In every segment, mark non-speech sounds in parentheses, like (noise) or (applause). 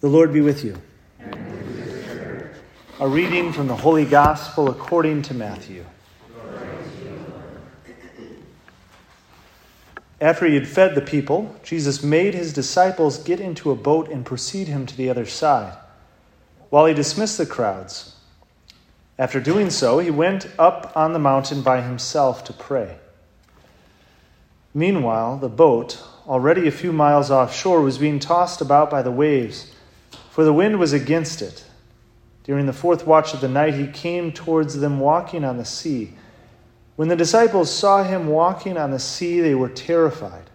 The Lord be with you. A reading from the Holy Gospel according to Matthew. After he had fed the people, Jesus made his disciples get into a boat and proceed him to the other side, while he dismissed the crowds. After doing so, he went up on the mountain by himself to pray. Meanwhile, the boat, already a few miles offshore, was being tossed about by the waves for the wind was against it. During the fourth watch of the night, he came towards them walking on the sea. When the disciples saw him walking on the sea, they were terrified.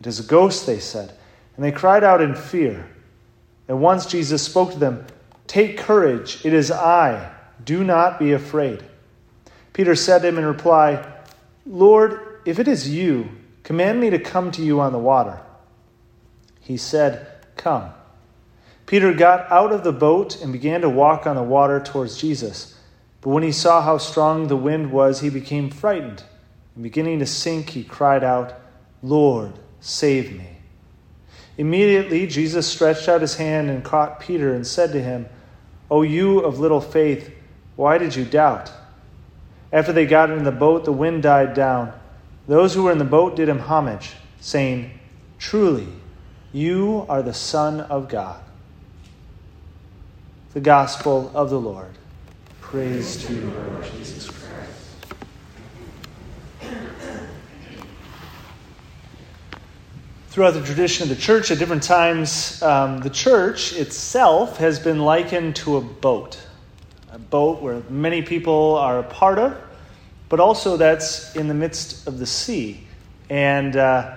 It is a ghost, they said, and they cried out in fear. At once Jesus spoke to them Take courage, it is I. Do not be afraid. Peter said to him in reply, Lord, if it is you, command me to come to you on the water. He said, Come. Peter got out of the boat and began to walk on the water towards Jesus. But when he saw how strong the wind was, he became frightened. And beginning to sink, he cried out, Lord, save me. Immediately, Jesus stretched out his hand and caught Peter and said to him, O you of little faith, why did you doubt? After they got in the boat, the wind died down. Those who were in the boat did him homage, saying, Truly, you are the Son of God the gospel of the Lord. Praise to you, Lord Jesus Christ. Throughout the tradition of the church, at different times, um, the church itself has been likened to a boat. A boat where many people are a part of, but also that's in the midst of the sea and, uh,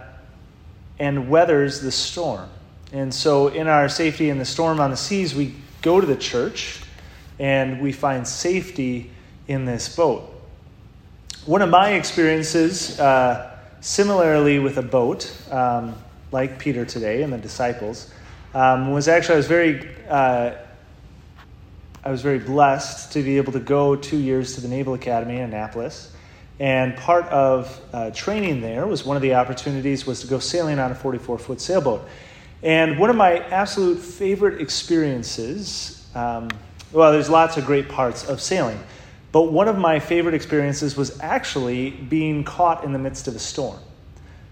and weathers the storm. And so, in our safety in the storm on the seas, we go to the church and we find safety in this boat. One of my experiences, uh, similarly with a boat, um, like Peter today and the disciples, um, was actually I was very uh, I was very blessed to be able to go two years to the Naval Academy in Annapolis. And part of uh, training there was one of the opportunities was to go sailing on a 44 foot sailboat. And one of my absolute favorite experiences, um, well, there's lots of great parts of sailing, but one of my favorite experiences was actually being caught in the midst of a storm.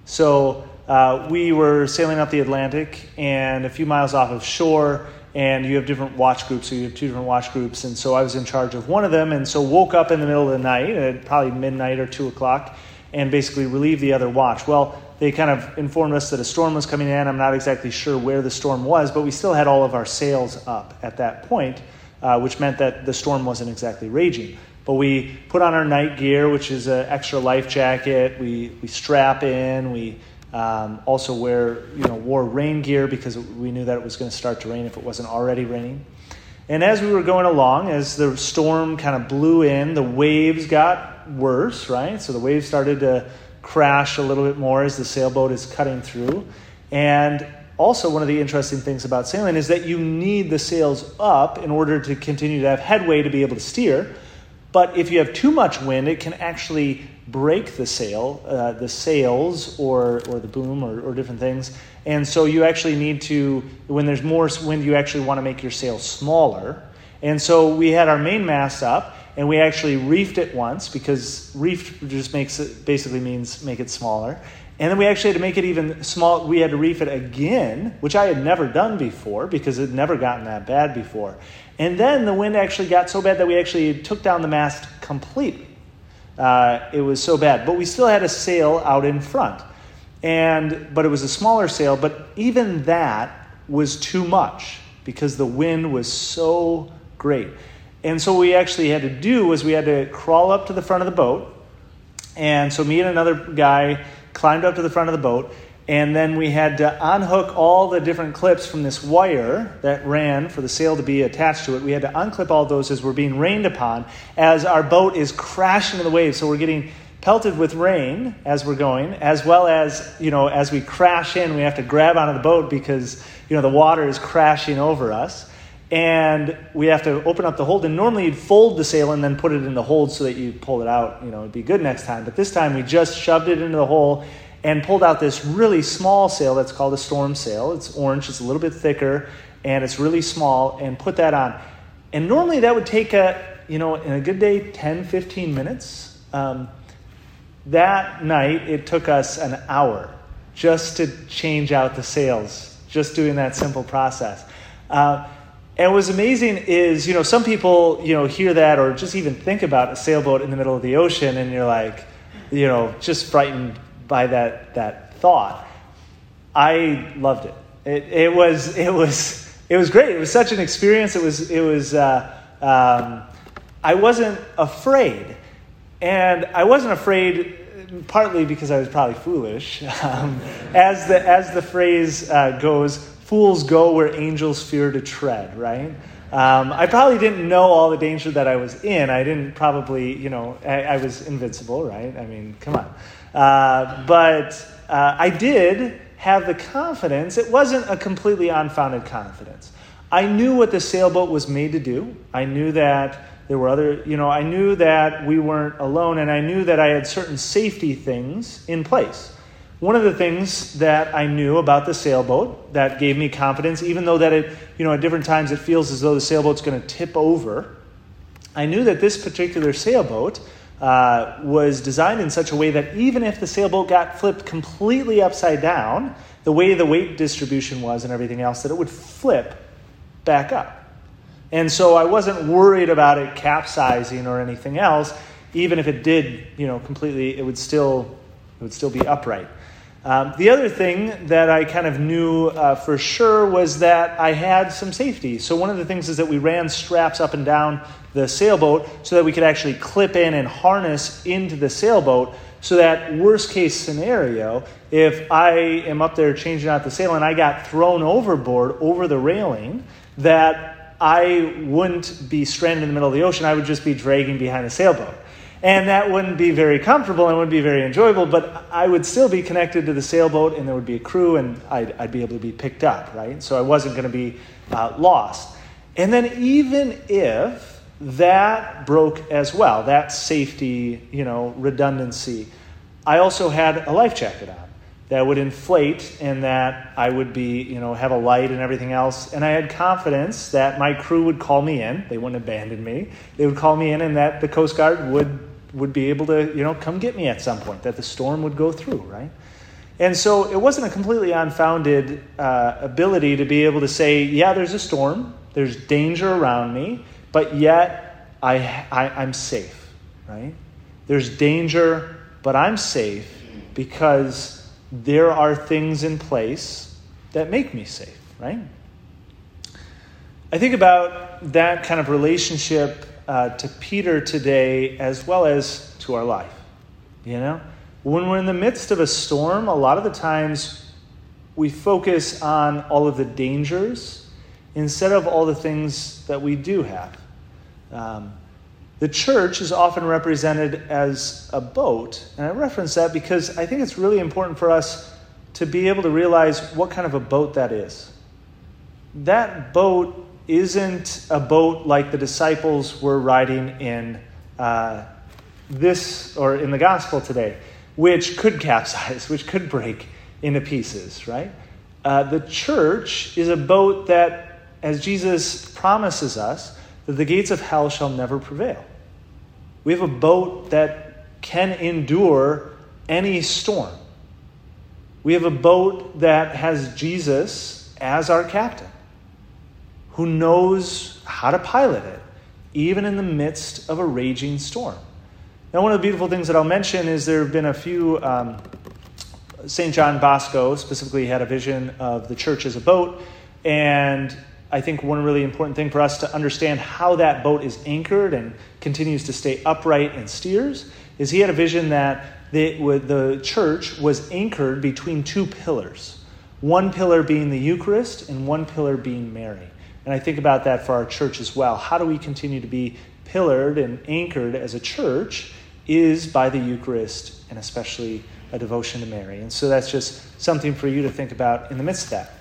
So uh, we were sailing up the Atlantic and a few miles off of shore, and you have different watch groups, so you have two different watch groups, and so I was in charge of one of them, and so woke up in the middle of the night at probably midnight or two o'clock, and basically relieved the other watch. Well, they kind of informed us that a storm was coming in. I'm not exactly sure where the storm was, but we still had all of our sails up at that point, uh, which meant that the storm wasn't exactly raging. But we put on our night gear, which is an extra life jacket. We, we strap in. We um, also wear, you know, wore rain gear because we knew that it was going to start to rain if it wasn't already raining. And as we were going along, as the storm kind of blew in, the waves got worse, right? So the waves started to crash a little bit more as the sailboat is cutting through. And also, one of the interesting things about sailing is that you need the sails up in order to continue to have headway to be able to steer. But if you have too much wind, it can actually break the sail, uh, the sails, or, or the boom, or, or different things. And so you actually need to, when there's more wind, you actually want to make your sail smaller. And so we had our main mast up, and we actually reefed it once because reefed just makes it basically means make it smaller. And then we actually had to make it even small. We had to reef it again, which I had never done before because it had never gotten that bad before. And then the wind actually got so bad that we actually took down the mast completely. Uh, it was so bad, but we still had a sail out in front, and but it was a smaller sail. But even that was too much because the wind was so great. And so what we actually had to do was we had to crawl up to the front of the boat. And so me and another guy climbed up to the front of the boat. And then we had to unhook all the different clips from this wire that ran for the sail to be attached to it. We had to unclip all those as we're being rained upon as our boat is crashing in the waves. So we're getting pelted with rain as we're going, as well as, you know, as we crash in, we have to grab onto the boat because, you know, the water is crashing over us and we have to open up the hold. And normally you'd fold the sail and then put it in the hold so that you pull it out. You know, it'd be good next time. But this time we just shoved it into the hole and pulled out this really small sail that's called a storm sail. It's orange, it's a little bit thicker, and it's really small, and put that on. And normally that would take a, you know, in a good day, 10, 15 minutes. Um, that night, it took us an hour just to change out the sails, just doing that simple process. Uh, and what's amazing is, you know, some people, you know, hear that or just even think about a sailboat in the middle of the ocean, and you're like, you know, just frightened by that that thought. I loved it. It, it was it was it was great. It was such an experience. It was it was. Uh, um, I wasn't afraid, and I wasn't afraid partly because I was probably foolish. (laughs) Um, as the as the phrase uh, goes, fools go where angels fear to tread. Right. Um, I probably didn't know all the danger that I was in. I didn't probably, you know, I, I was invincible, right? I mean, come on. Uh, but uh, I did have the confidence. It wasn't a completely unfounded confidence. I knew what the sailboat was made to do. I knew that there were other, you know, I knew that we weren't alone, and I knew that I had certain safety things in place. One of the things that I knew about the sailboat that gave me confidence, even though that it, you know, at different times it feels as though the sailboat's going to tip over, I knew that this particular sailboat uh, was designed in such a way that even if the sailboat got flipped completely upside down, the way the weight distribution was and everything else, that it would flip back up. And so I wasn't worried about it capsizing or anything else. Even if it did, you know, completely, it would still, it would still be upright. Um, the other thing that I kind of knew uh, for sure was that I had some safety. So, one of the things is that we ran straps up and down the sailboat so that we could actually clip in and harness into the sailboat. So, that worst case scenario, if I am up there changing out the sail and I got thrown overboard over the railing, that I wouldn't be stranded in the middle of the ocean. I would just be dragging behind the sailboat. And that wouldn't be very comfortable and wouldn't be very enjoyable, but I would still be connected to the sailboat and there would be a crew and I'd, I'd be able to be picked up, right? So I wasn't going to be uh, lost. And then even if that broke as well, that safety, you know, redundancy, I also had a life jacket on that would inflate and that I would be, you know, have a light and everything else. And I had confidence that my crew would call me in. They wouldn't abandon me. They would call me in and that the Coast Guard would, would be able to, you know, come get me at some point, that the storm would go through, right? And so it wasn't a completely unfounded uh, ability to be able to say, yeah, there's a storm, there's danger around me, but yet I, I, I'm safe, right? There's danger, but I'm safe because there are things in place that make me safe, right? I think about that kind of relationship uh, to Peter today as well as to our life. You know, when we're in the midst of a storm, a lot of the times we focus on all of the dangers instead of all the things that we do have. Um, the church is often represented as a boat, and I reference that because I think it's really important for us to be able to realize what kind of a boat that is. That boat isn't a boat like the disciples were riding in uh, this or in the gospel today, which could capsize, which could break into pieces, right? Uh, the church is a boat that, as Jesus promises us, that the gates of hell shall never prevail. We have a boat that can endure any storm. We have a boat that has Jesus as our captain, who knows how to pilot it, even in the midst of a raging storm. Now, one of the beautiful things that I'll mention is there have been a few. Um, St. John Bosco specifically had a vision of the church as a boat, and I think one really important thing for us to understand how that boat is anchored and continues to stay upright and steers is he had a vision that the, the church was anchored between two pillars, one pillar being the Eucharist and one pillar being Mary. And I think about that for our church as well. How do we continue to be pillared and anchored as a church is by the Eucharist and especially a devotion to Mary. And so that's just something for you to think about in the midst of that.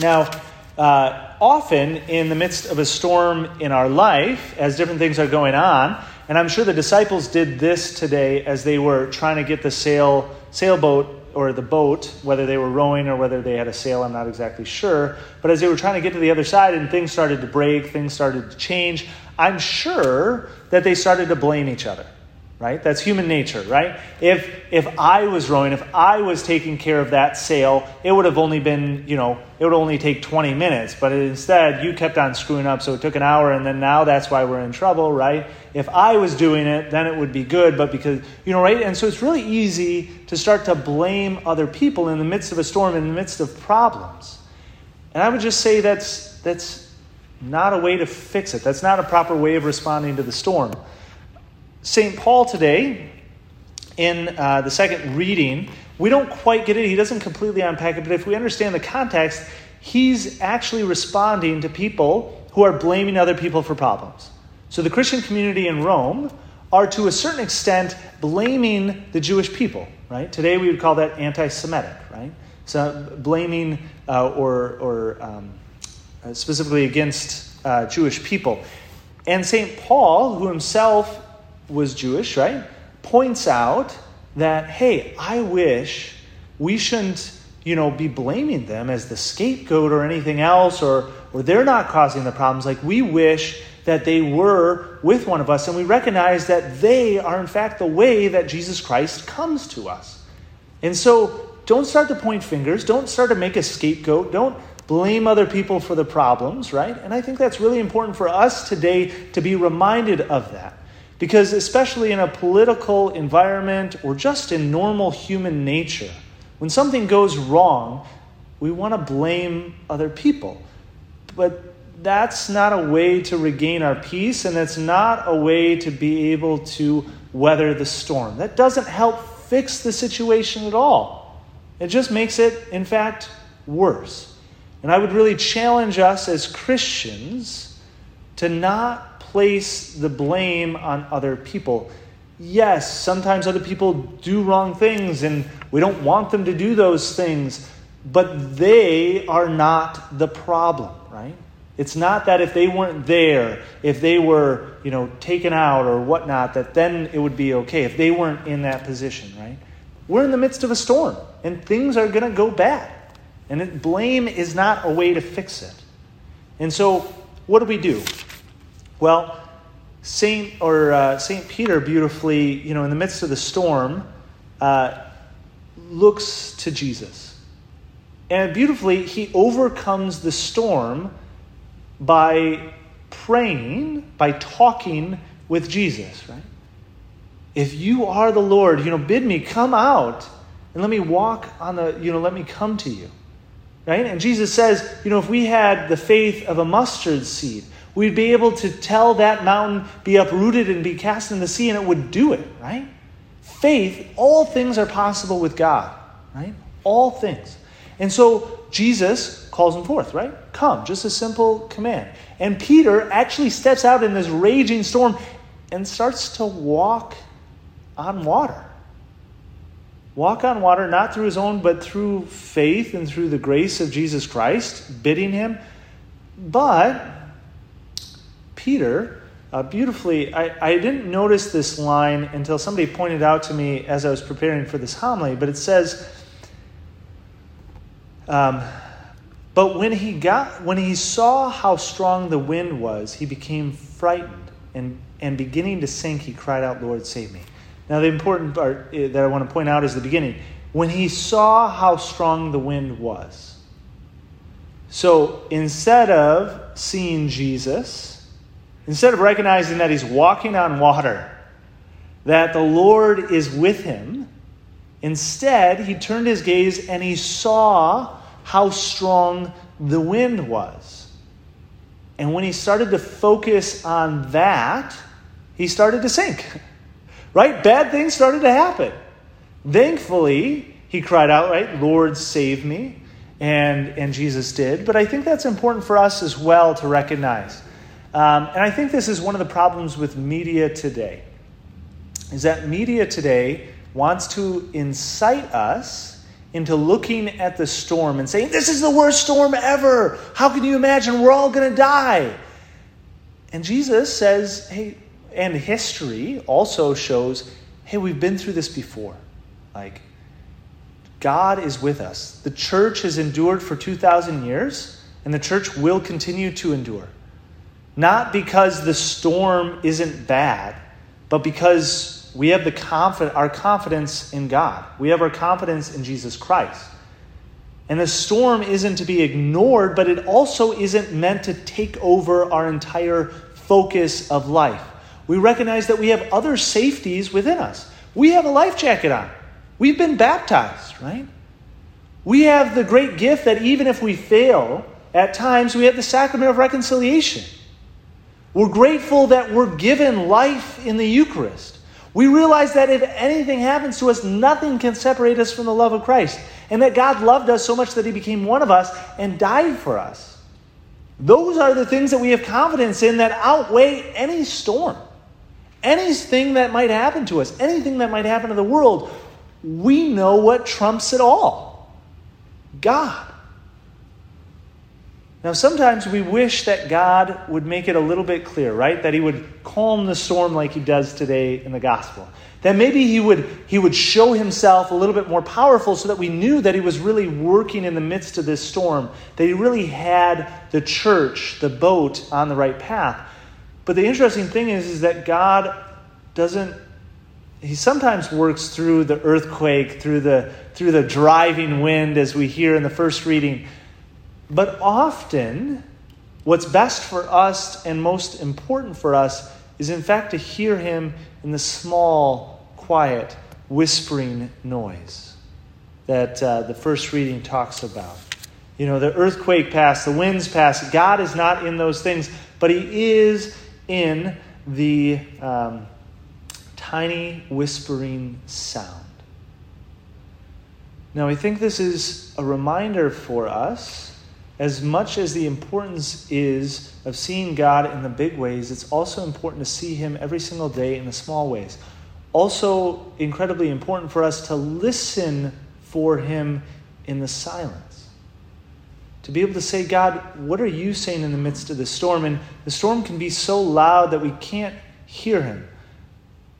Now, uh, often in the midst of a storm in our life, as different things are going on, And I'm sure the disciples did this today as they were trying to get the sail, sailboat or the boat, whether they were rowing or whether they had a sail, I'm not exactly sure. But as they were trying to get to the other side and things started to break, things started to change, I'm sure that they started to blame each other right? That's human nature, right? If if I was rowing, if I was taking care of that sail, it would have only been, you know, it would only take 20 minutes, but instead you kept on screwing up, so it took an hour and then now that's why we're in trouble, right? If I was doing it, then it would be good, but because, you know, right? And so it's really easy to start to blame other people in the midst of a storm, in the midst of problems. And I would just say that's that's not a way to fix it. That's not a proper way of responding to the storm. St. Paul today, in uh, the second reading, we don't quite get it. He doesn't completely unpack it, but if we understand the context, he's actually responding to people who are blaming other people for problems. So the Christian community in Rome are to a certain extent blaming the Jewish people, right? Today we would call that anti Semitic, right? So blaming uh, or, or um, uh, specifically against uh, Jewish people. And St. Paul, who himself was Jewish, right? Points out that, hey, I wish we shouldn't, you know, be blaming them as the scapegoat or anything else, or, or they're not causing the problems. Like, we wish that they were with one of us, and we recognize that they are, in fact, the way that Jesus Christ comes to us. And so, don't start to point fingers. Don't start to make a scapegoat. Don't blame other people for the problems, right? And I think that's really important for us today to be reminded of that. Because, especially in a political environment or just in normal human nature, when something goes wrong, we want to blame other people. But that's not a way to regain our peace, and that's not a way to be able to weather the storm. That doesn't help fix the situation at all. It just makes it, in fact, worse. And I would really challenge us as Christians to not place the blame on other people. Yes, sometimes other people do wrong things and we don't want them to do those things, but they are not the problem, right? It's not that if they weren't there, if they were, you know, taken out or whatnot, that then it would be okay. If they weren't in that position, right? We're in the midst of a storm and things are going to go bad. And blame is not a way to fix it. And so, what do we do? Well, Saint or uh, Saint Peter beautifully, you know, in the midst of the storm, uh, looks to Jesus, and beautifully he overcomes the storm by praying, by talking with Jesus. Right? If you are the Lord, you know, bid me come out and let me walk on the, you know, let me come to you. Right? And Jesus says, you know, if we had the faith of a mustard seed, we'd be able to tell that mountain be uprooted and be cast in the sea, and it would do it, right? Faith, all things are possible with God, right? All things. And so Jesus calls him forth, right? Come, just a simple command. And Peter actually steps out in this raging storm and starts to walk on water. Walk on water, not through his own, but through faith and through the grace of Jesus Christ, bidding him. But Peter, uh, beautifully, I, I didn't notice this line until somebody pointed out to me as I was preparing for this homily, but it says, um, but when he got when he saw how strong the wind was, he became frightened and and beginning to sink, he cried out, "Lord, save me!" Now the important part eh, that I want to point out is the beginning. When he saw how strong the wind was. So instead of seeing Jesus, Instead of recognizing that he's walking on water, that the Lord is with him, instead he turned his gaze and he saw how strong the wind was. And when he started to focus on that, he started to sink. (laughs) Right? Bad things started to happen. Thankfully, he cried out, right? Lord, save me. And, and Jesus did. But I think that's important for us as well to recognize um, and I think this is one of the problems with media today, is that media today wants to incite us into looking at the storm and saying, This is the worst storm ever. How can you imagine? We're all going to die. And Jesus says, Hey, and history also shows hey, we've been through this before. Like, God is with us. The church has endured for 2,000 years, and the church will continue to endure. Not because the storm isn't bad, but because we have the confidence, our confidence in God. We have our confidence in Jesus Christ. And the storm isn't to be ignored, but it also isn't meant to take over our entire focus of life. We recognize that we have other safeties within us. We have a life jacket on. We've been baptized, right? We have the great gift that even if we fail, at times we have the sacrament of reconciliation. We're grateful that we're given life in the Eucharist. We realize that if anything happens to us, nothing can separate us from the love of Christ. And that God loved us so much that he became one of us and died for us. Those are the things that we have confidence in that outweigh any storm, anything that might happen to us, anything that might happen to the world. We know what trumps it all God. Now, sometimes we wish that God would make it a little bit clear, right? That He would calm the storm like He does today in the gospel. That maybe He would, he would show Himself a little bit more powerful so that we knew that He was really working in the midst of this storm, that He really had the church, the boat, on the right path. But the interesting thing is, is that God doesn't, He sometimes works through the earthquake, through the, through the driving wind, as we hear in the first reading but often, what's best for us and most important for us is, in fact, to hear him in the small, quiet, whispering noise that uh, the first reading talks about. You know, the earthquake passed, the winds passed. God is not in those things, but He is in the um, tiny whispering sound. Now, I think this is a reminder for us as much as the importance is of seeing God in the big ways, it's also important to see Him every single day in the small ways. Also, incredibly important for us to listen for Him in the silence. To be able to say, God, what are you saying in the midst of the storm? And the storm can be so loud that we can't hear Him.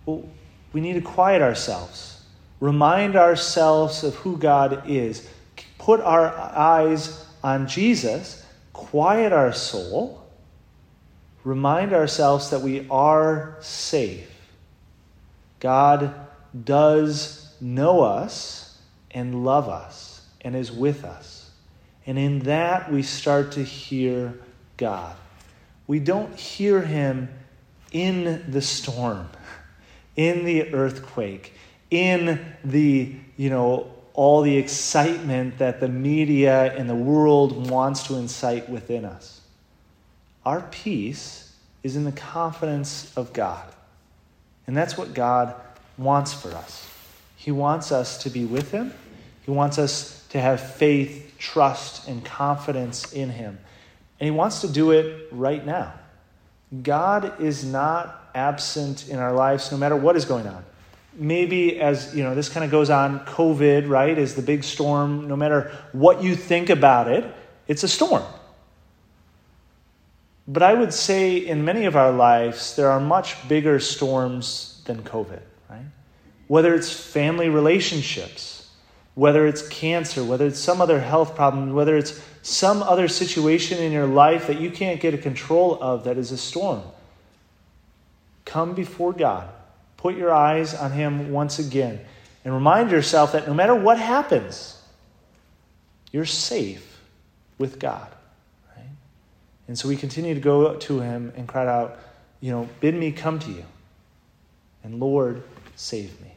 Well, we need to quiet ourselves, remind ourselves of who God is, put our eyes on Jesus, quiet our soul, remind ourselves that we are safe. God does know us and love us and is with us. And in that, we start to hear God. We don't hear Him in the storm, (laughs) in the earthquake, in the, you know, all the excitement that the media and the world wants to incite within us. Our peace is in the confidence of God. And that's what God wants for us. He wants us to be with Him, He wants us to have faith, trust, and confidence in Him. And He wants to do it right now. God is not absent in our lives no matter what is going on maybe as you know this kind of goes on covid right is the big storm. No matter what you think about it it's a storm. But i would say in many of our lives there are much bigger storms than covid right? Whether it's family relationships whether it's cancer whether it's some other health problem whether it's some other situation in your life that you can't get a control of that is a storm come before god Put your eyes on Him once again and remind yourself that no matter what happens, you're safe with God. Right? And so we continue to go to Him and cry out, you know, bid me come to you. And Lord, save me.